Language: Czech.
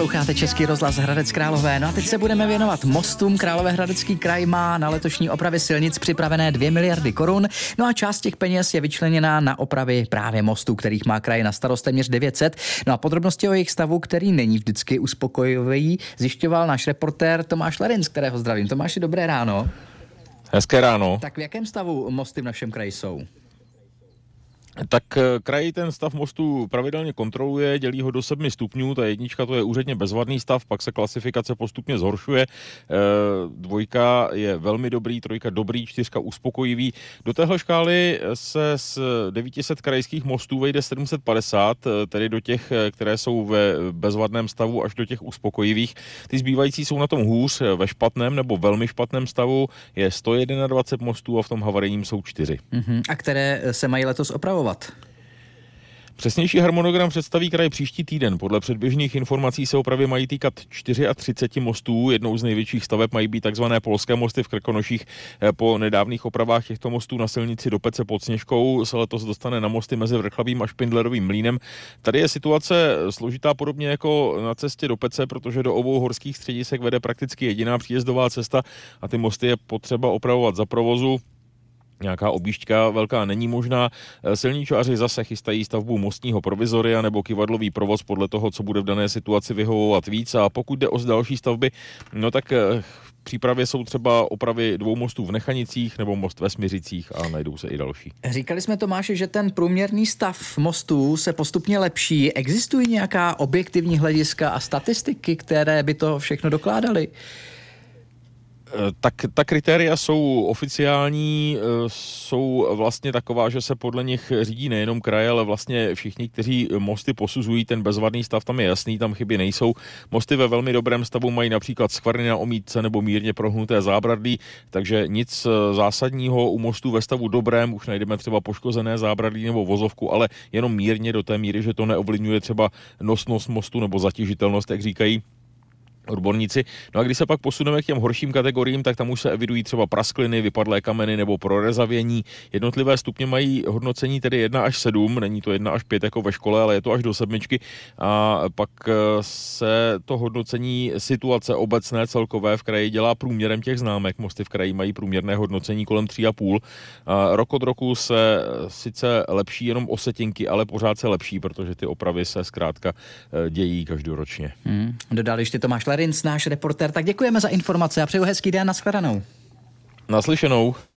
Posloucháte Český rozhlas Hradec Králové. No a teď se budeme věnovat mostům. Královéhradecký kraj má na letošní opravy silnic připravené 2 miliardy korun. No a část těch peněz je vyčleněná na opravy právě mostů, kterých má kraj na starost téměř 900. No a podrobnosti o jejich stavu, který není vždycky uspokojivý, zjišťoval náš reportér Tomáš Lerins, kterého zdravím. Tomáši, dobré ráno. Hezké ráno. Tak v jakém stavu mosty v našem kraji jsou? Tak eh, kraj ten stav mostu pravidelně kontroluje, dělí ho do sedmi stupňů, ta jednička to je úředně bezvadný stav, pak se klasifikace postupně zhoršuje, eh, dvojka je velmi dobrý, trojka dobrý, čtyřka uspokojivý. Do téhle škály se z 900 krajských mostů vejde 750, eh, tedy do těch, které jsou ve bezvadném stavu až do těch uspokojivých. Ty zbývající jsou na tom hůř, ve špatném nebo velmi špatném stavu je 121 mostů a v tom havarijním jsou čtyři. Uh-huh. A které se mají letos opravovat? Fungovat. Přesnější harmonogram představí kraj příští týden. Podle předběžných informací se opravy mají týkat 34 mostů. Jednou z největších staveb mají být tzv. polské mosty v Krkonoších. Po nedávných opravách těchto mostů na silnici do Pece pod Sněžkou se letos dostane na mosty mezi Vrchlavým a Špindlerovým mlínem. Tady je situace složitá podobně jako na cestě do Pece, protože do obou horských středisek vede prakticky jediná příjezdová cesta a ty mosty je potřeba opravovat za provozu nějaká objížďka velká není možná. Eh, silničáři zase chystají stavbu mostního provizoria nebo kivadlový provoz podle toho, co bude v dané situaci vyhovovat víc. A pokud jde o další stavby, no tak eh, přípravě jsou třeba opravy dvou mostů v Nechanicích nebo most ve Smiřicích a najdou se i další. Říkali jsme Tomáši, že ten průměrný stav mostů se postupně lepší. Existují nějaká objektivní hlediska a statistiky, které by to všechno dokládaly? Eh, tak ta kritéria jsou oficiální, eh, jsou vlastně taková, že se podle nich řídí nejenom kraje, ale vlastně všichni, kteří mosty posuzují, ten bezvadný stav tam je jasný, tam chyby nejsou. Mosty ve velmi dobrém stavu mají například skvrny na omítce nebo mírně prohnuté zábradlí, takže nic eh, zásadního u mostů ve stavu dobrém, už najdeme třeba poškozené zábradlí nebo vozovku, ale jenom mírně do té míry, že to neovlivňuje třeba nosnost mostu nebo zatěžitelnost, jak říkají odborníci. No a když se pak posuneme k těm horším kategoriím, tak tam už se evidují třeba praskliny, vypadlé kameny nebo prorezavění. Jednotlivé stupně mají hodnocení tedy 1 až 7, není to 1 až 5 jako ve škole, ale je to až do sedmičky. A pak eh, se to hodnocení situace obecné celkové v kraji dělá průměrem těch známek. Mosty v kraji mají průměrné hodnocení kolem 3,5. A rok od roku se eh, sice lepší jenom o setinky, ale pořád se lepší, protože ty opravy se zkrátka eh, dějí každoročně. Hmm. Dodal ještě Tomáš Klarins, náš reportér. Tak děkujeme za informace a přeju hezký den. Naschledanou. Naslyšenou.